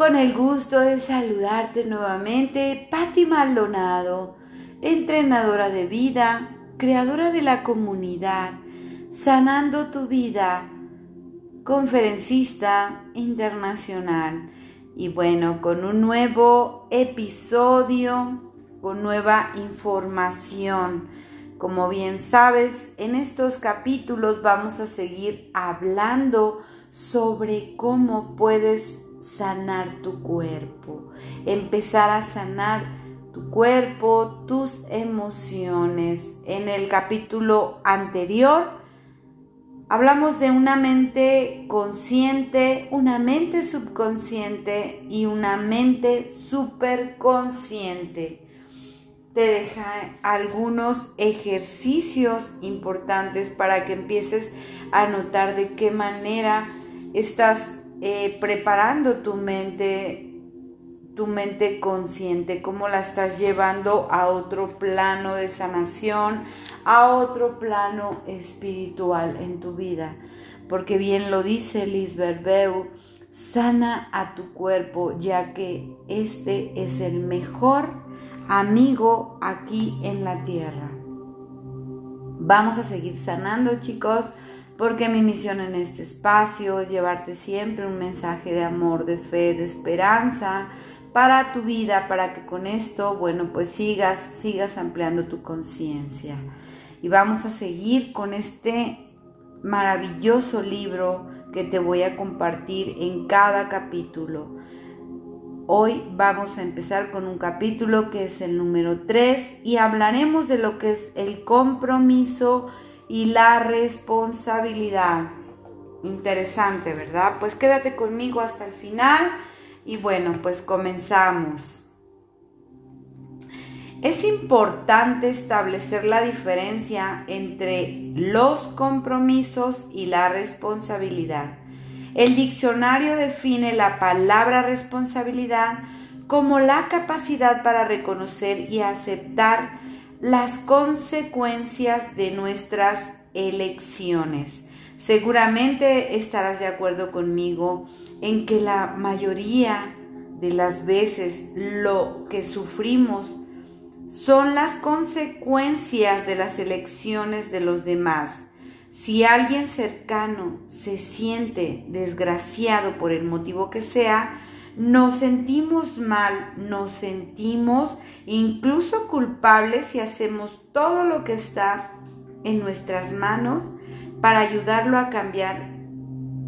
Con el gusto de saludarte nuevamente, Patti Maldonado, entrenadora de vida, creadora de la comunidad, sanando tu vida, conferencista internacional. Y bueno, con un nuevo episodio, con nueva información. Como bien sabes, en estos capítulos vamos a seguir hablando sobre cómo puedes sanar tu cuerpo, empezar a sanar tu cuerpo, tus emociones. En el capítulo anterior hablamos de una mente consciente, una mente subconsciente y una mente superconsciente. Te deja algunos ejercicios importantes para que empieces a notar de qué manera estás eh, preparando tu mente, tu mente consciente, cómo la estás llevando a otro plano de sanación, a otro plano espiritual en tu vida. Porque bien lo dice Liz Berbeu, sana a tu cuerpo, ya que este es el mejor amigo aquí en la tierra. Vamos a seguir sanando, chicos porque mi misión en este espacio es llevarte siempre un mensaje de amor, de fe, de esperanza para tu vida, para que con esto, bueno, pues sigas, sigas ampliando tu conciencia. Y vamos a seguir con este maravilloso libro que te voy a compartir en cada capítulo. Hoy vamos a empezar con un capítulo que es el número 3 y hablaremos de lo que es el compromiso y la responsabilidad. Interesante, ¿verdad? Pues quédate conmigo hasta el final y bueno, pues comenzamos. Es importante establecer la diferencia entre los compromisos y la responsabilidad. El diccionario define la palabra responsabilidad como la capacidad para reconocer y aceptar las consecuencias de nuestras elecciones. Seguramente estarás de acuerdo conmigo en que la mayoría de las veces lo que sufrimos son las consecuencias de las elecciones de los demás. Si alguien cercano se siente desgraciado por el motivo que sea, nos sentimos mal, nos sentimos incluso culpables y hacemos todo lo que está en nuestras manos para ayudarlo a cambiar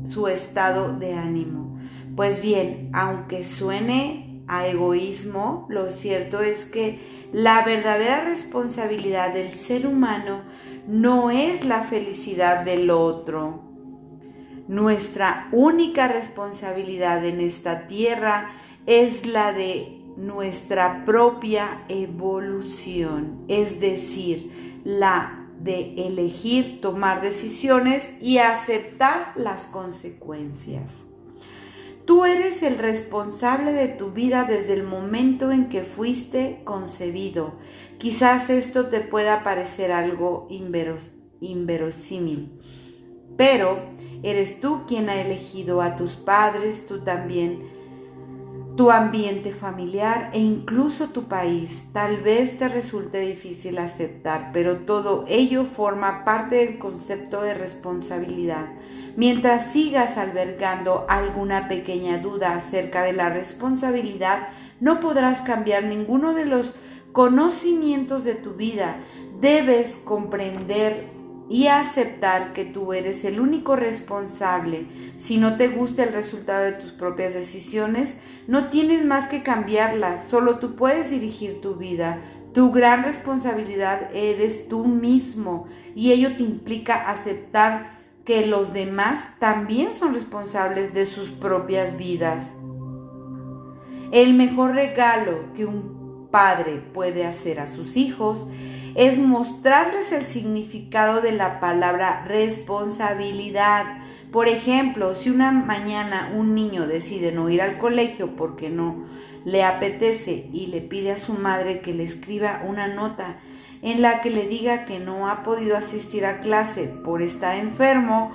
su estado de ánimo. Pues bien, aunque suene a egoísmo, lo cierto es que la verdadera responsabilidad del ser humano no es la felicidad del otro, nuestra única responsabilidad en esta tierra es la de nuestra propia evolución, es decir, la de elegir tomar decisiones y aceptar las consecuencias. Tú eres el responsable de tu vida desde el momento en que fuiste concebido. Quizás esto te pueda parecer algo inverosímil, pero Eres tú quien ha elegido a tus padres, tú también, tu ambiente familiar e incluso tu país. Tal vez te resulte difícil aceptar, pero todo ello forma parte del concepto de responsabilidad. Mientras sigas albergando alguna pequeña duda acerca de la responsabilidad, no podrás cambiar ninguno de los conocimientos de tu vida. Debes comprender y aceptar que tú eres el único responsable. Si no te gusta el resultado de tus propias decisiones, no tienes más que cambiarlas, solo tú puedes dirigir tu vida. Tu gran responsabilidad eres tú mismo y ello te implica aceptar que los demás también son responsables de sus propias vidas. El mejor regalo que un padre puede hacer a sus hijos es mostrarles el significado de la palabra responsabilidad. Por ejemplo, si una mañana un niño decide no ir al colegio porque no le apetece y le pide a su madre que le escriba una nota en la que le diga que no ha podido asistir a clase por estar enfermo,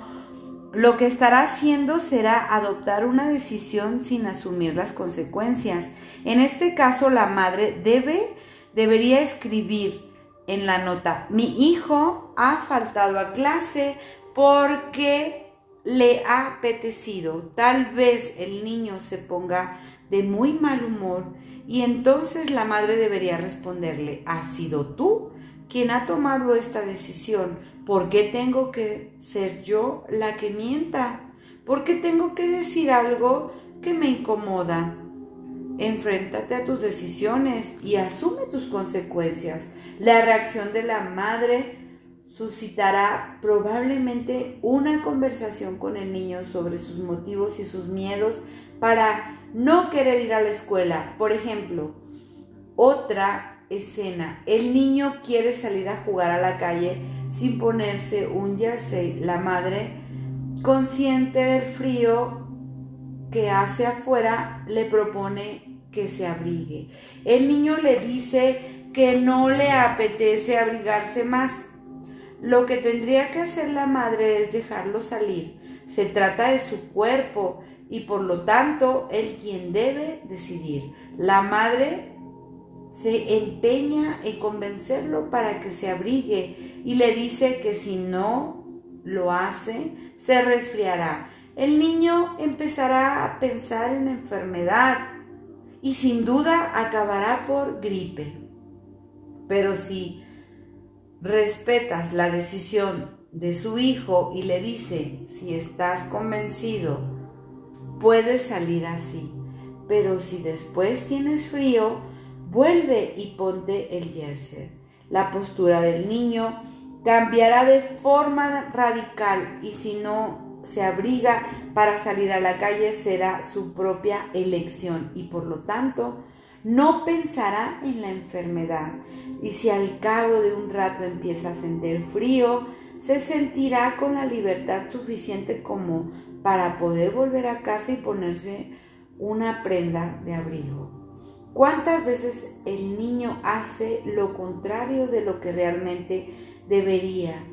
lo que estará haciendo será adoptar una decisión sin asumir las consecuencias. En este caso, la madre debe, debería escribir en la nota, mi hijo ha faltado a clase porque le ha apetecido. Tal vez el niño se ponga de muy mal humor y entonces la madre debería responderle, ¿has sido tú quien ha tomado esta decisión? ¿Por qué tengo que ser yo la que mienta? ¿Por qué tengo que decir algo que me incomoda? Enfréntate a tus decisiones y asume tus consecuencias. La reacción de la madre suscitará probablemente una conversación con el niño sobre sus motivos y sus miedos para no querer ir a la escuela. Por ejemplo, otra escena, el niño quiere salir a jugar a la calle sin ponerse un jersey. La madre, consciente del frío que hace afuera, le propone que se abrigue. El niño le dice que no le apetece abrigarse más. Lo que tendría que hacer la madre es dejarlo salir. Se trata de su cuerpo y por lo tanto él quien debe decidir. La madre se empeña en convencerlo para que se abrigue y le dice que si no lo hace, se resfriará. El niño empezará a pensar en enfermedad y sin duda acabará por gripe. Pero si respetas la decisión de su hijo y le dice, si estás convencido, puedes salir así. Pero si después tienes frío, vuelve y ponte el jersey. La postura del niño cambiará de forma radical y si no se abriga para salir a la calle será su propia elección y por lo tanto no pensará en la enfermedad y si al cabo de un rato empieza a sentir frío, se sentirá con la libertad suficiente como para poder volver a casa y ponerse una prenda de abrigo. ¿Cuántas veces el niño hace lo contrario de lo que realmente debería,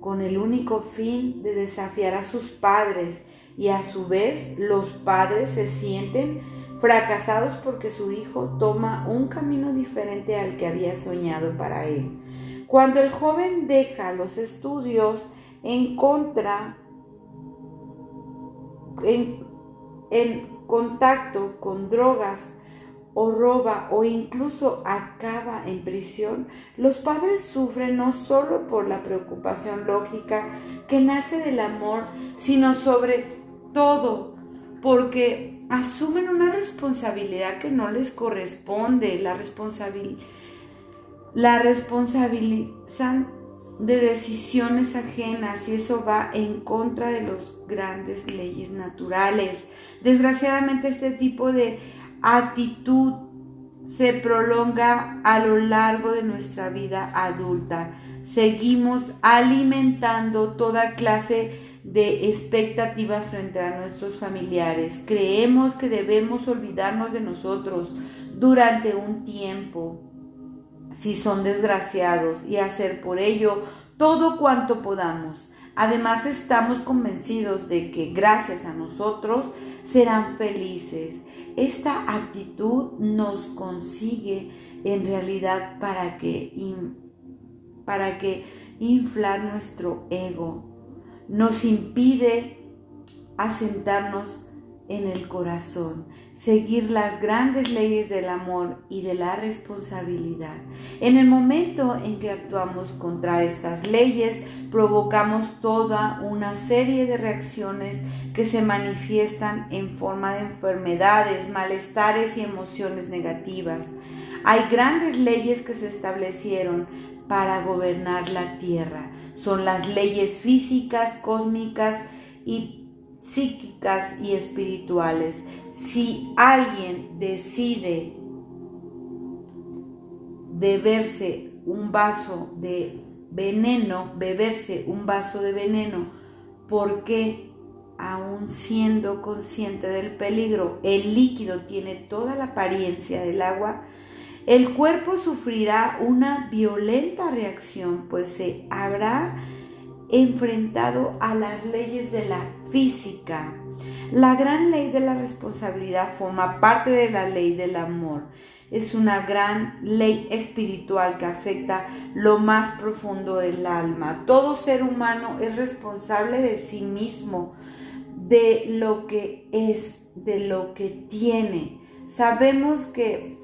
con el único fin de desafiar a sus padres y a su vez los padres se sienten fracasados porque su hijo toma un camino diferente al que había soñado para él. Cuando el joven deja los estudios en contra, en, en contacto con drogas, o roba o incluso acaba en prisión, los padres sufren no solo por la preocupación lógica que nace del amor, sino sobre todo porque asumen una responsabilidad que no les corresponde, la, la responsabilizan de decisiones ajenas y eso va en contra de las grandes leyes naturales. Desgraciadamente este tipo de actitud se prolonga a lo largo de nuestra vida adulta. Seguimos alimentando toda clase de expectativas frente a nuestros familiares. Creemos que debemos olvidarnos de nosotros durante un tiempo, si son desgraciados, y hacer por ello todo cuanto podamos. Además estamos convencidos de que gracias a nosotros serán felices. Esta actitud nos consigue en realidad para que, para que inflar nuestro ego, nos impide asentarnos en el corazón, seguir las grandes leyes del amor y de la responsabilidad. En el momento en que actuamos contra estas leyes, provocamos toda una serie de reacciones que se manifiestan en forma de enfermedades, malestares y emociones negativas. Hay grandes leyes que se establecieron para gobernar la tierra. Son las leyes físicas, cósmicas y psíquicas y espirituales. Si alguien decide beberse un vaso de veneno, beberse un vaso de veneno, porque aún siendo consciente del peligro, el líquido tiene toda la apariencia del agua, el cuerpo sufrirá una violenta reacción, pues se habrá enfrentado a las leyes de la física. La gran ley de la responsabilidad forma parte de la ley del amor. Es una gran ley espiritual que afecta lo más profundo del alma. Todo ser humano es responsable de sí mismo, de lo que es, de lo que tiene. Sabemos que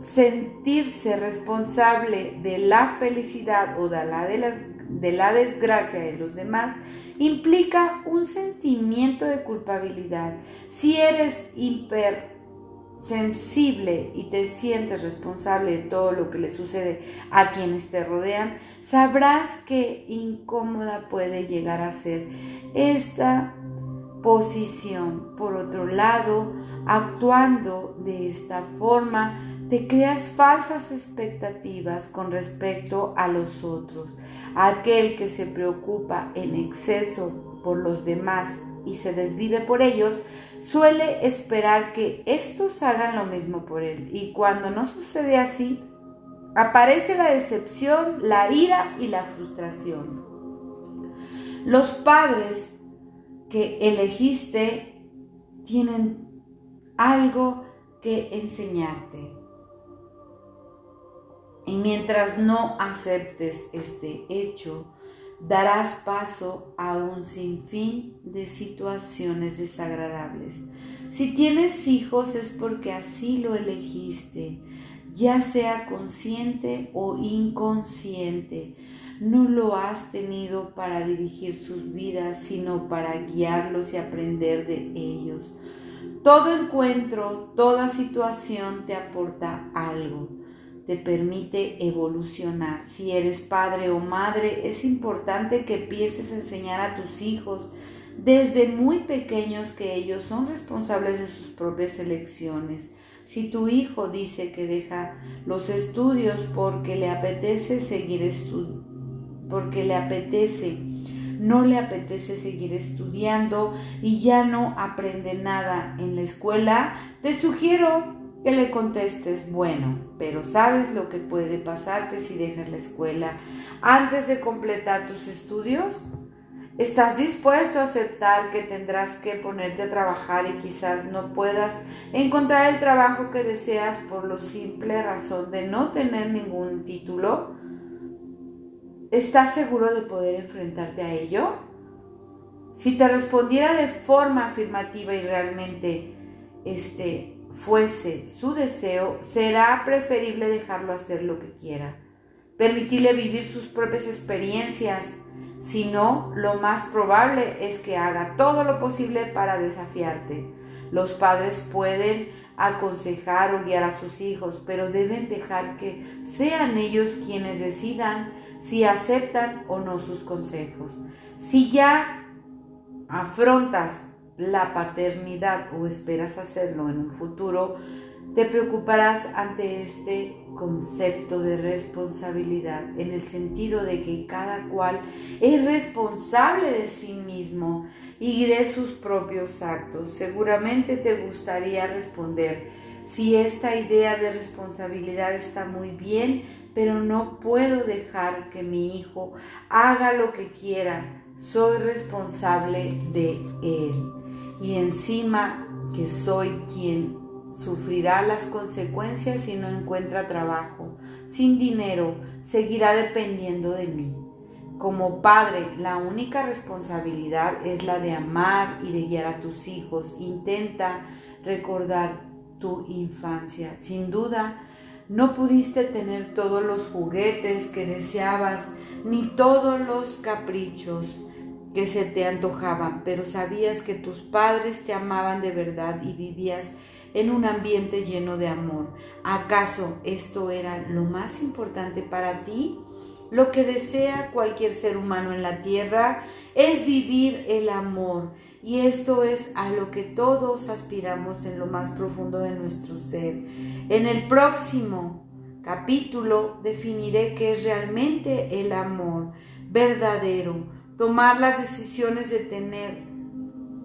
sentirse responsable de la felicidad o de la, de la, desgracia de los demás implica un sentimiento de culpabilidad. Si eres hipersensible y te sientes responsable de todo lo que le sucede a quienes te rodean, sabrás qué incómoda puede llegar a ser esta posición. Por otro lado, actuando de esta forma, te creas falsas expectativas con respecto a los otros. Aquel que se preocupa en exceso por los demás y se desvive por ellos, suele esperar que estos hagan lo mismo por él. Y cuando no sucede así, aparece la decepción, la ira y la frustración. Los padres que elegiste tienen algo que enseñarte. Y mientras no aceptes este hecho, darás paso a un sinfín de situaciones desagradables. Si tienes hijos es porque así lo elegiste, ya sea consciente o inconsciente. No lo has tenido para dirigir sus vidas, sino para guiarlos y aprender de ellos. Todo encuentro, toda situación te aporta algo te permite evolucionar. Si eres padre o madre, es importante que empieces a enseñar a tus hijos desde muy pequeños que ellos son responsables de sus propias elecciones. Si tu hijo dice que deja los estudios porque le apetece seguir estudiando, porque le apetece, no le apetece seguir estudiando y ya no aprende nada en la escuela, te sugiero que le contestes, bueno, pero ¿sabes lo que puede pasarte si dejas la escuela antes de completar tus estudios? ¿Estás dispuesto a aceptar que tendrás que ponerte a trabajar y quizás no puedas encontrar el trabajo que deseas por la simple razón de no tener ningún título? ¿Estás seguro de poder enfrentarte a ello? Si te respondiera de forma afirmativa y realmente este, fuese su deseo, será preferible dejarlo hacer lo que quiera, permitirle vivir sus propias experiencias, si no, lo más probable es que haga todo lo posible para desafiarte. Los padres pueden aconsejar o guiar a sus hijos, pero deben dejar que sean ellos quienes decidan si aceptan o no sus consejos. Si ya afrontas la paternidad o esperas hacerlo en un futuro, te preocuparás ante este concepto de responsabilidad en el sentido de que cada cual es responsable de sí mismo y de sus propios actos. Seguramente te gustaría responder, si esta idea de responsabilidad está muy bien, pero no puedo dejar que mi hijo haga lo que quiera, soy responsable de él y encima que soy quien sufrirá las consecuencias si no encuentra trabajo, sin dinero, seguirá dependiendo de mí. Como padre, la única responsabilidad es la de amar y de guiar a tus hijos. Intenta recordar tu infancia. Sin duda, no pudiste tener todos los juguetes que deseabas, ni todos los caprichos que se te antojaban, pero sabías que tus padres te amaban de verdad y vivías en un ambiente lleno de amor. ¿Acaso esto era lo más importante para ti? Lo que desea cualquier ser humano en la tierra es vivir el amor y esto es a lo que todos aspiramos en lo más profundo de nuestro ser. En el próximo capítulo definiré qué es realmente el amor verdadero Tomar las decisiones de tener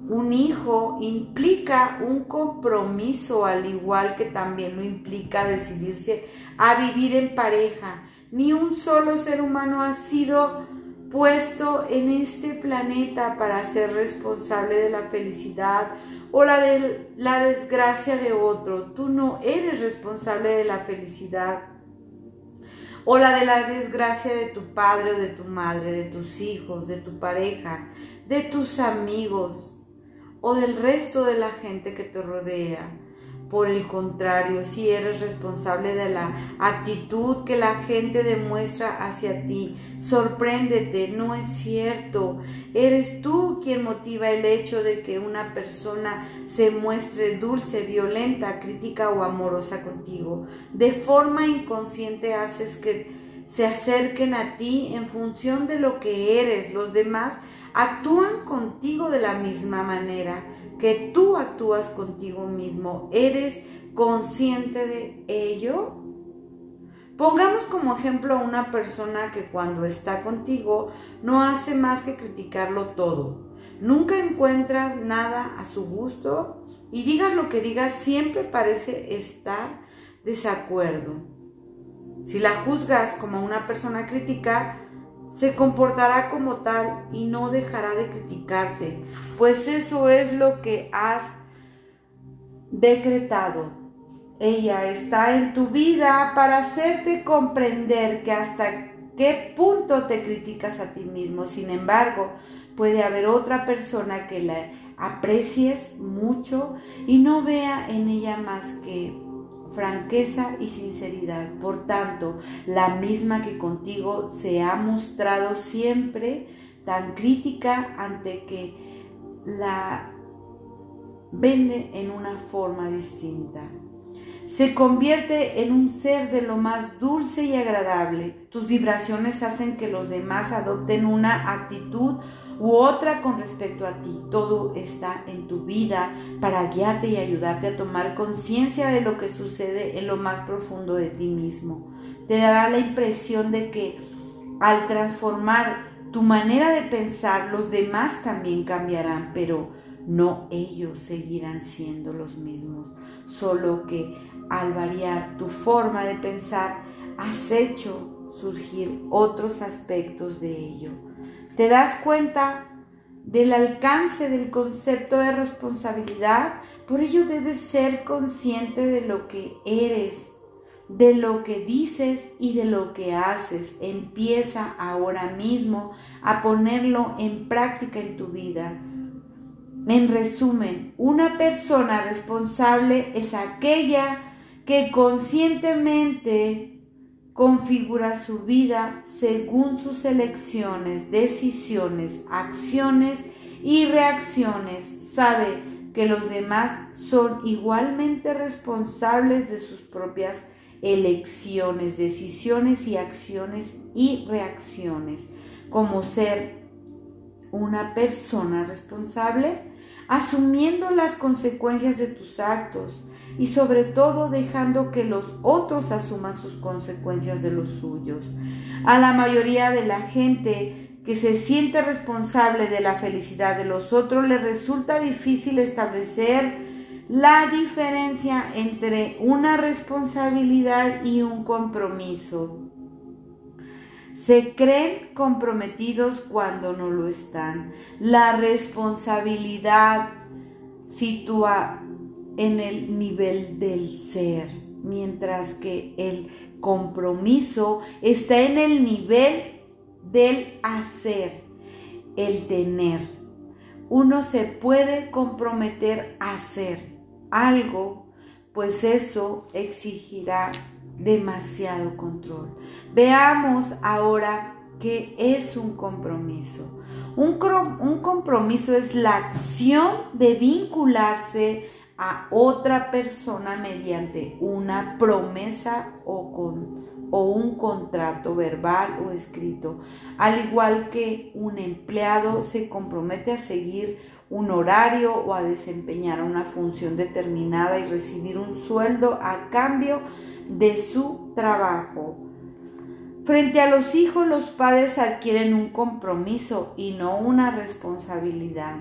un hijo implica un compromiso, al igual que también lo implica decidirse a vivir en pareja. Ni un solo ser humano ha sido puesto en este planeta para ser responsable de la felicidad o la de la desgracia de otro. Tú no eres responsable de la felicidad o la de la desgracia de tu padre o de tu madre, de tus hijos, de tu pareja, de tus amigos o del resto de la gente que te rodea. Por el contrario, si eres responsable de la actitud que la gente demuestra hacia ti, sorpréndete, no es cierto. Eres tú quien motiva el hecho de que una persona se muestre dulce, violenta, crítica o amorosa contigo. De forma inconsciente haces que se acerquen a ti en función de lo que eres. Los demás actúan contigo de la misma manera que tú actúas contigo mismo. ¿Eres consciente de ello? Pongamos como ejemplo a una persona que cuando está contigo no hace más que criticarlo todo. Nunca encuentras nada a su gusto y digas lo que digas, siempre parece estar desacuerdo. Si la juzgas como una persona crítica, se comportará como tal y no dejará de criticarte, pues eso es lo que has decretado. Ella está en tu vida para hacerte comprender que hasta qué punto te criticas a ti mismo. Sin embargo, puede haber otra persona que la aprecies mucho y no vea en ella más que franqueza y sinceridad. Por tanto, la misma que contigo se ha mostrado siempre tan crítica ante que la vende en una forma distinta. Se convierte en un ser de lo más dulce y agradable. Tus vibraciones hacen que los demás adopten una actitud u otra con respecto a ti. Todo está en tu vida para guiarte y ayudarte a tomar conciencia de lo que sucede en lo más profundo de ti mismo. Te dará la impresión de que al transformar tu manera de pensar, los demás también cambiarán, pero no ellos seguirán siendo los mismos. Solo que al variar tu forma de pensar, has hecho surgir otros aspectos de ello ¿Te das cuenta del alcance del concepto de responsabilidad? Por ello debes ser consciente de lo que eres, de lo que dices y de lo que haces. Empieza ahora mismo a ponerlo en práctica en tu vida. En resumen, una persona responsable es aquella que conscientemente configura su vida según sus elecciones, decisiones, acciones y reacciones. Sabe que los demás son igualmente responsables de sus propias elecciones, decisiones y acciones y reacciones. Como ser una persona responsable, asumiendo las consecuencias de tus actos, y sobre todo dejando que los otros asuman sus consecuencias de los suyos. A la mayoría de la gente que se siente responsable de la felicidad de los otros le resulta difícil establecer la diferencia entre una responsabilidad y un compromiso. Se creen comprometidos cuando no lo están. La responsabilidad sitúa en el nivel del ser, mientras que el compromiso está en el nivel del hacer, el tener. Uno se puede comprometer a hacer algo, pues eso exigirá demasiado control. Veamos ahora qué es un compromiso. Un, un, compromiso es la acción de vincularse a otra persona mediante una promesa o, con, o un contrato verbal o escrito, al igual que un empleado se compromete a seguir un horario o a desempeñar una función determinada y recibir un sueldo a cambio de su trabajo. Frente a los hijos, los padres adquieren un compromiso y no una responsabilidad.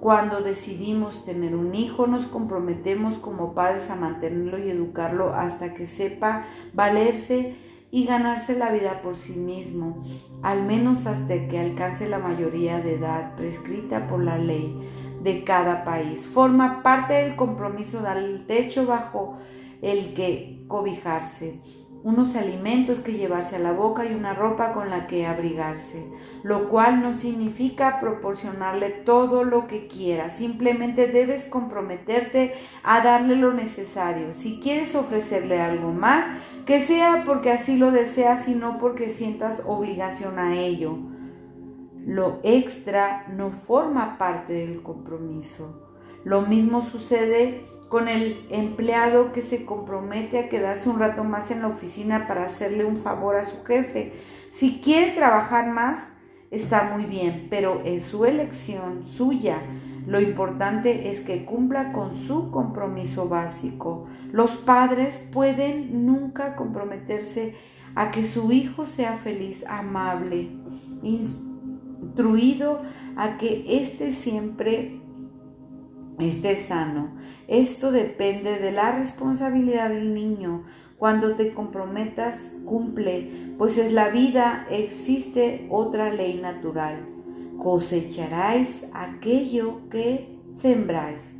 Cuando decidimos tener un hijo, nos comprometemos como padres a mantenerlo y educarlo hasta que sepa valerse y ganarse la vida por sí mismo, al menos hasta que alcance la mayoría de edad prescrita por la ley de cada país. Forma parte del compromiso del techo bajo el que cobijarse, unos alimentos que llevarse a la boca y una ropa con la que abrigarse, lo cual no significa proporcionarle todo lo que quiera, simplemente debes comprometerte a darle lo necesario. Si quieres ofrecerle algo más, que sea porque así lo deseas y no porque sientas obligación a ello. Lo extra no forma parte del compromiso. Lo mismo sucede con el empleado que se compromete a quedarse un rato más en la oficina para hacerle un favor a su jefe. Si quiere trabajar más, está muy bien, pero es su elección suya. Lo importante es que cumpla con su compromiso básico. Los padres pueden nunca comprometerse a que su hijo sea feliz, amable, instruido, a que éste siempre esté sano. Esto depende de la responsabilidad del niño. Cuando te comprometas, cumple, pues es la vida, existe otra ley natural. Cosecharáis aquello que sembráis.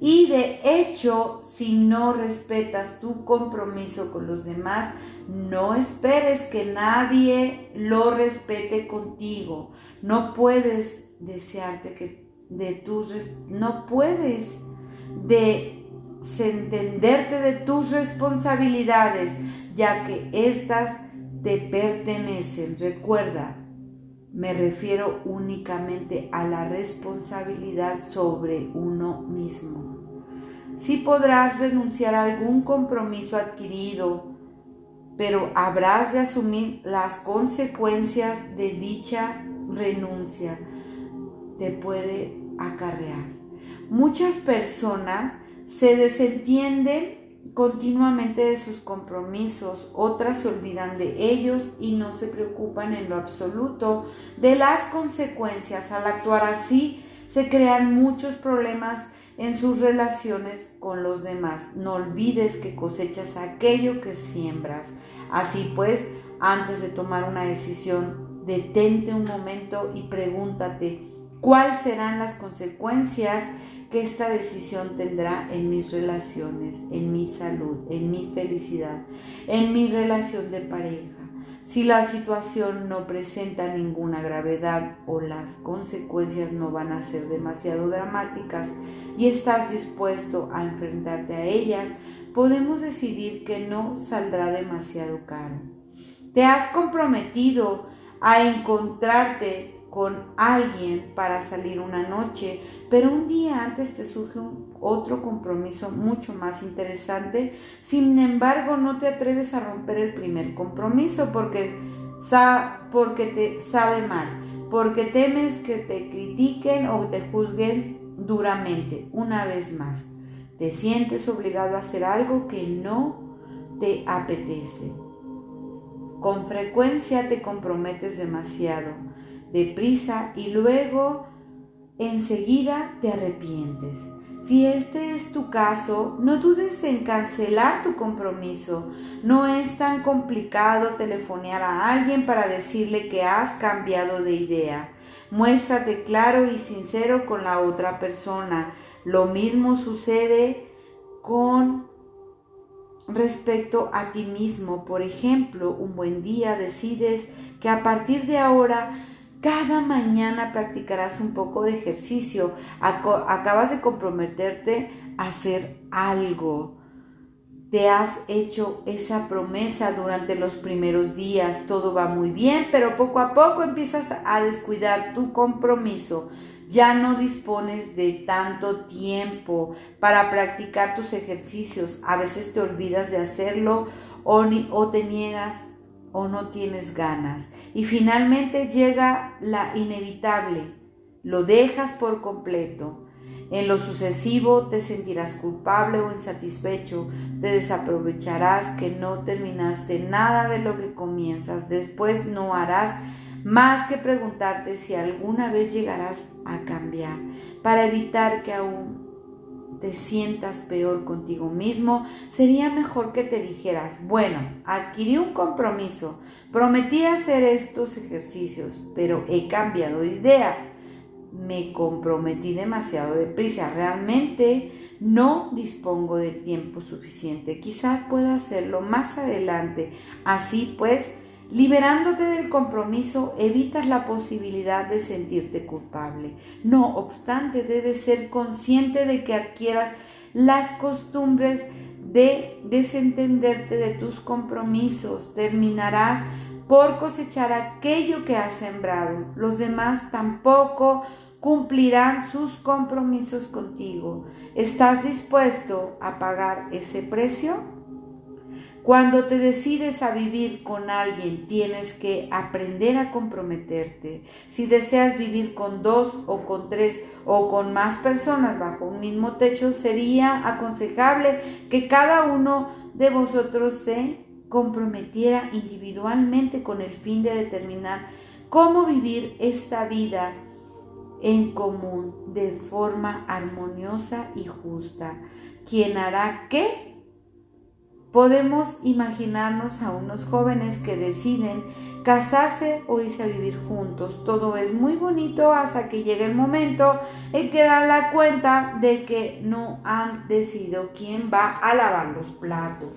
Y de hecho, si no respetas tu compromiso con los demás, no esperes que nadie lo respete contigo. No puedes desearte que de tus no puedes desentenderte de tus responsabilidades, ya que éstas te pertenecen. Recuerda, me refiero únicamente a la responsabilidad sobre uno mismo. Si podrás renunciar a algún compromiso adquirido, pero habrás de asumir las consecuencias de dicha renuncia te puede acarrear. Muchas personas se desentienden continuamente de sus compromisos, otras se olvidan de ellos y no se preocupan en lo absoluto de las consecuencias. Al actuar así, se crean muchos problemas en sus relaciones con los demás. No olvides que cosechas aquello que siembras. Así pues, antes de tomar una decisión, detente un momento y pregúntate, cuáles serán las consecuencias que esta decisión tendrá en mis relaciones, en mi salud, en mi felicidad, en mi relación de pareja. Si la situación no presenta ninguna gravedad o las consecuencias no van a ser demasiado dramáticas y estás dispuesto a enfrentarte a ellas, podemos decidir que no saldrá demasiado caro. Te has comprometido a encontrarte con alguien para salir una noche, pero un día antes te surge otro compromiso mucho más interesante. Sin embargo, no te atreves a romper el primer compromiso porque, porque te sabe mal, porque temes que te critiquen o te juzguen duramente. Una vez más, te sientes obligado a hacer algo que no te apetece. Con frecuencia te comprometes demasiado deprisa y luego enseguida te arrepientes. Si este es tu caso, no dudes en cancelar tu compromiso. No es tan complicado telefonear a alguien para decirle que has cambiado de idea. Muéstrate claro y sincero con la otra persona. Lo mismo sucede con respecto a ti mismo. Por ejemplo, un buen día decides que a partir de ahora cada mañana practicarás un poco de ejercicio. Acabas de comprometerte a hacer algo. Te has hecho esa promesa durante los primeros días. Todo va muy bien, pero poco a poco empiezas a descuidar tu compromiso. Ya no dispones de tanto tiempo para practicar tus ejercicios. A veces te olvidas de hacerlo o, o te niegas o no tienes ganas. Y finalmente llega la inevitable, lo dejas por completo. En lo sucesivo te sentirás culpable o insatisfecho, te desaprovecharás que no terminaste nada de lo que comienzas, después no harás más que preguntarte si alguna vez llegarás a cambiar, para evitar que aún te sientas peor contigo mismo, sería mejor que te dijeras, bueno, adquirí un compromiso, prometí hacer estos ejercicios, pero he cambiado de idea. Me comprometí demasiado deprisa, realmente no dispongo de tiempo suficiente, quizás pueda hacerlo más adelante. Así pues, Liberándote del compromiso, evitas la posibilidad de sentirte culpable. No obstante, debes ser consciente de que adquieras las costumbres de desentenderte de tus compromisos. Terminarás por cosechar aquello que has sembrado. Los demás tampoco cumplirán sus compromisos contigo. ¿Estás dispuesto a pagar ese precio? Cuando te decides a vivir con alguien, tienes que aprender a comprometerte. Si deseas vivir con dos o con tres o con más personas bajo un mismo techo, sería aconsejable que cada uno de vosotros se comprometiera individualmente con el fin de determinar cómo vivir esta vida en común de forma armoniosa y justa. ¿Quién hará qué? Podemos imaginarnos a unos jóvenes que deciden casarse o irse a vivir juntos. Todo es muy bonito hasta que llega el momento en que dan la cuenta de que no han decidido quién va a lavar los platos,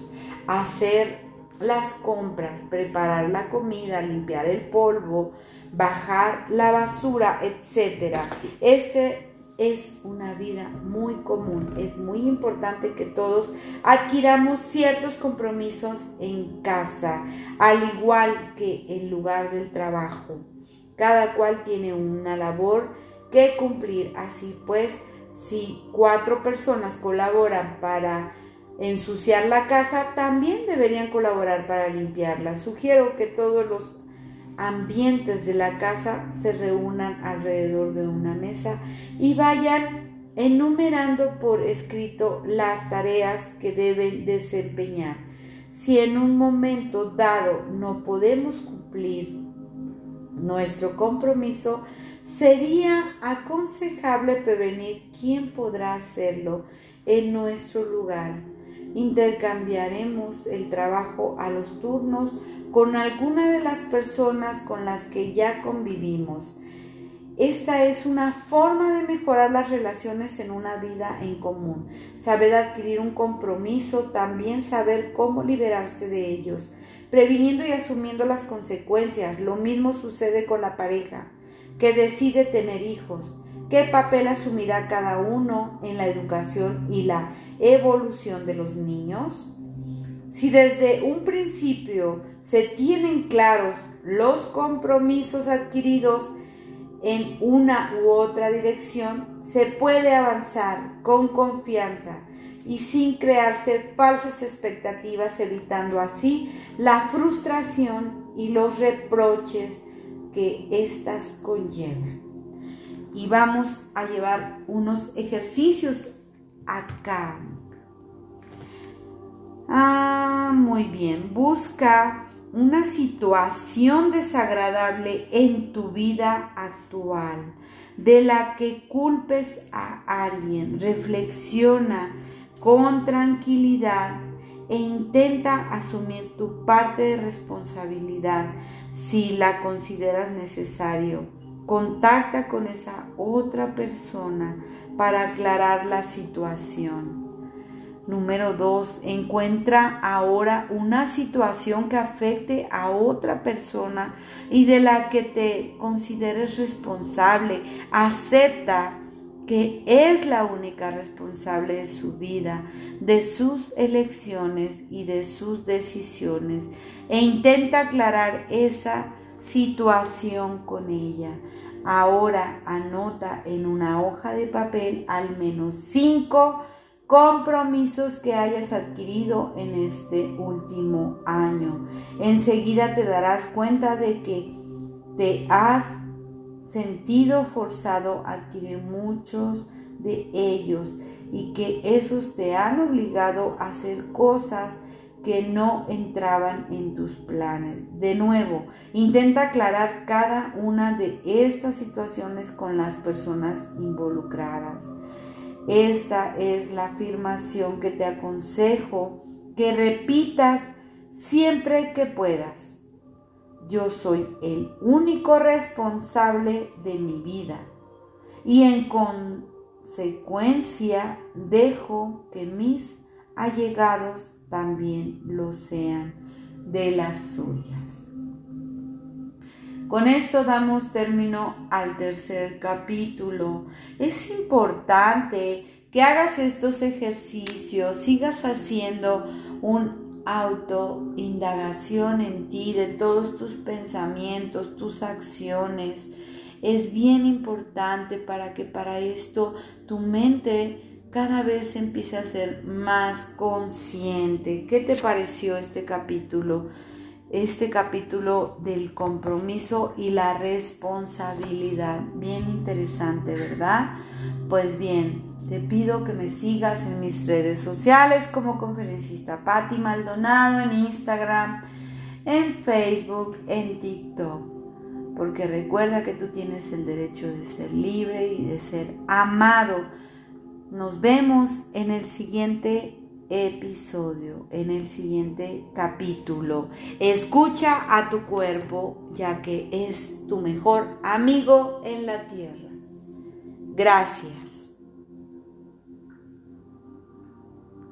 hacer las compras, preparar la comida, limpiar el polvo, bajar la basura, etc. Este es una vida muy común. Es muy importante que todos adquiramos ciertos compromisos en casa, al igual que en lugar del trabajo. Cada cual tiene una labor que cumplir. Así pues, si cuatro personas colaboran para ensuciar la casa, también deberían colaborar para limpiarla. Sugiero que todos los ambientes de la casa se reúnan alrededor de una mesa y vayan enumerando por escrito las tareas que deben desempeñar. Si en un momento dado no podemos cumplir nuestro compromiso, sería aconsejable prevenir quién podrá hacerlo en nuestro lugar. Intercambiaremos el trabajo a los turnos con alguna de las personas con las que ya convivimos. Esta es una forma de mejorar las relaciones en una vida en común. Saber adquirir un compromiso, también saber cómo liberarse de ellos, previniendo y asumiendo las consecuencias. Lo mismo sucede con la pareja que decide tener hijos. ¿Qué papel asumirá cada uno en la educación y la evolución de los niños? Si desde un principio se tienen claros los compromisos adquiridos en una u otra dirección, se puede avanzar con confianza y sin crearse falsas expectativas, evitando así la frustración y los reproches que éstas conllevan. Y vamos a llevar unos ejercicios acá. Ah, muy bien. Busca una situación desagradable en tu vida actual de la que culpes a alguien. Reflexiona con tranquilidad e intenta asumir tu parte de responsabilidad si la consideras necesario. Contacta con esa otra persona para aclarar la situación. Número dos, encuentra ahora una situación que afecte a otra persona y de la que te consideres responsable. Acepta que es la única responsable de su vida, de sus elecciones y de sus decisiones. E intenta aclarar esa situación con ella. Ahora anota en una hoja de papel al menos cinco compromisos que hayas adquirido en este último año. Enseguida te darás cuenta de que te has sentido forzado a adquirir muchos de ellos y que esos te han obligado a hacer cosas que no entraban en tus planes. De nuevo, intenta aclarar cada una de estas situaciones con las personas involucradas. Esta es la afirmación que te aconsejo que repitas siempre que puedas. Yo soy el único responsable de mi vida y en consecuencia dejo que mis allegados también lo sean de las suyas. Con esto damos término al tercer capítulo. Es importante que hagas estos ejercicios, sigas haciendo un autoindagación en ti de todos tus pensamientos, tus acciones. Es bien importante para que para esto tu mente cada vez empiece a ser más consciente. ¿Qué te pareció este capítulo? Este capítulo del compromiso y la responsabilidad. Bien interesante, ¿verdad? Pues bien, te pido que me sigas en mis redes sociales como conferencista Patti Maldonado en Instagram, en Facebook, en TikTok. Porque recuerda que tú tienes el derecho de ser libre y de ser amado. Nos vemos en el siguiente episodio, en el siguiente capítulo. Escucha a tu cuerpo ya que es tu mejor amigo en la tierra. Gracias.